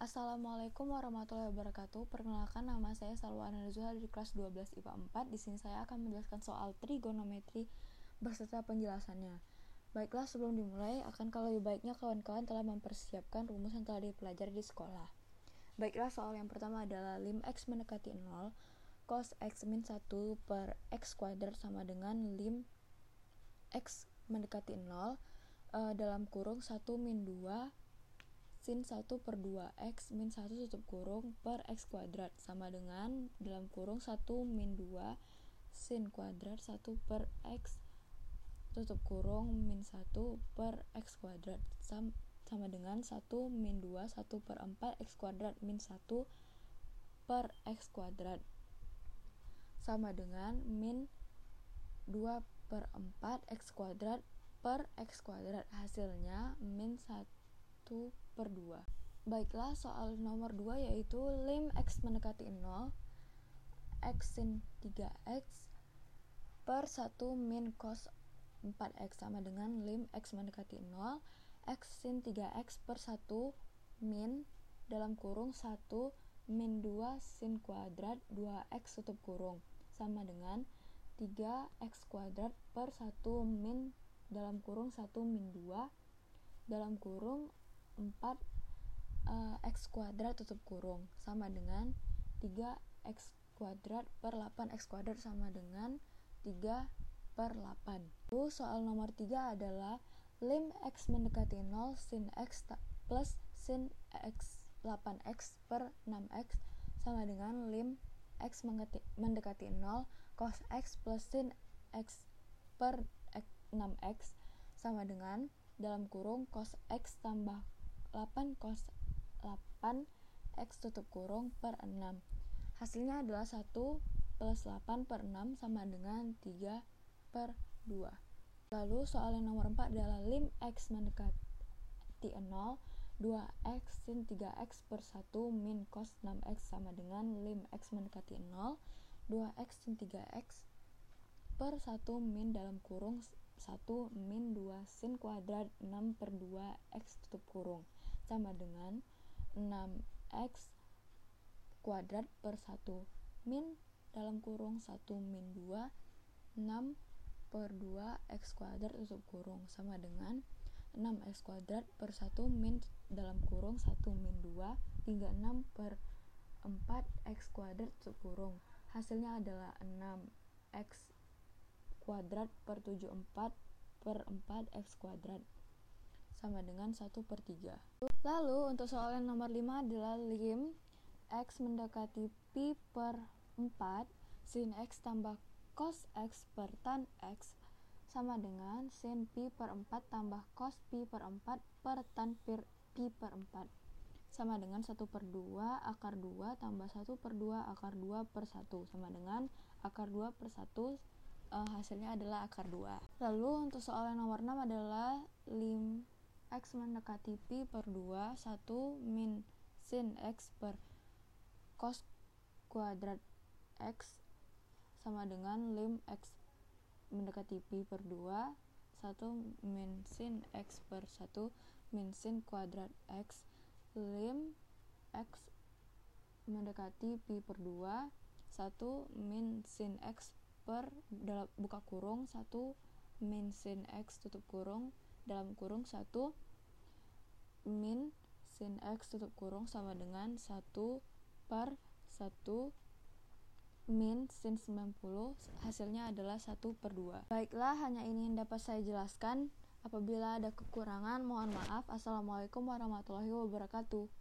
Assalamualaikum warahmatullahi wabarakatuh. Perkenalkan nama saya Salwana Nazula dari kelas 12 IPA 4. Di sini saya akan menjelaskan soal trigonometri beserta penjelasannya. Baiklah, sebelum dimulai, akan kalau lebih baiknya kawan-kawan telah mempersiapkan rumus yang telah dipelajari di sekolah. Baiklah, soal yang pertama adalah lim x mendekati 0, cos x min 1 per x kuadrat sama dengan lim x mendekati 0 uh, eh, dalam kurung 1 min 2 sin 1 per 2x min 1 tutup kurung per x kuadrat. Sama dengan dalam kurung 1 min 2 sin kuadrat 1 per x tutup kurung min 1 per x kuadrat. Sama, sama dengan 1 min 2 1 per 4 x kuadrat min 1 per x kuadrat. Sama dengan min 2 per 4 x kuadrat per x kuadrat. Hasilnya min 1 per 2 Baiklah, soal nomor 2 yaitu lim x mendekati 0 x sin 3x per 1 min cos 4x sama dengan lim x mendekati 0 x sin 3x per 1 min dalam kurung 1 min 2 sin kuadrat 2x tutup kurung sama dengan 3x kuadrat per 1 min dalam kurung 1 min 2 dalam kurung 4 uh, eh, x kuadrat tutup kurung sama dengan 3x kuadrat per 8x kuadrat sama dengan 3 per 8 Lalu soal nomor 3 adalah lim x mendekati 0 sin x plus sin x 8x per 6x sama dengan lim x mendekati 0 cos x plus sin x per 6x sama dengan dalam kurung cos x tambah 8 cos 8 X tutup kurung per 6 hasilnya adalah 1 plus 8 per 6 sama dengan 3 per 2 lalu soal yang nomor 4 adalah lim X mendekati 0 2x sin 3x per 1 min cos 6x sama dengan lim x mendekati 0 2x sin 3x per 1 min dalam kurung 1 min 2 sin kuadrat 6 per 2 x tutup kurung sama dengan 6x kuadrat per 1 min dalam kurung 1 min 2 6 per 2 x kuadrat tutup kurung sama dengan 6x kuadrat per 1 min dalam kurung 1 min 2 hingga 6 per 4 x kuadrat tutup kurung. Hasilnya adalah 6x kuadrat per 74 per 4 x kuadrat sama dengan 1 per 3 Lalu untuk soal yang nomor 5 adalah lim X mendekati Pi per 4 sin X tambah cos X per tan X sama dengan sin Pi per 4 tambah cos Pi per 4 per tan Pi per 4 sama dengan 1 per 2 akar 2 tambah 1 per 2 akar 2 per 1 sama dengan akar 2 per 1 uh, eh, hasilnya adalah akar 2 lalu untuk soal yang nomor 6 adalah lim X mendekati Pi per 2 1 min sin X per cos kuadrat X sama dengan lim X mendekati Pi per 2 1 min sin X per 1 min sin kuadrat X. Lim X mendekati Pi per 2 1 min sin X per dalam buka kurung 1 min sin X tutup kurung dalam kurung 1 min sin x tutup kurung sama dengan 1 per 1 min sin 90 hasilnya adalah 1 per 2 baiklah hanya ini yang dapat saya jelaskan. Apabila ada kekurangan mohon maaf. Assalamualaikum warahmatullahi wabarakatuh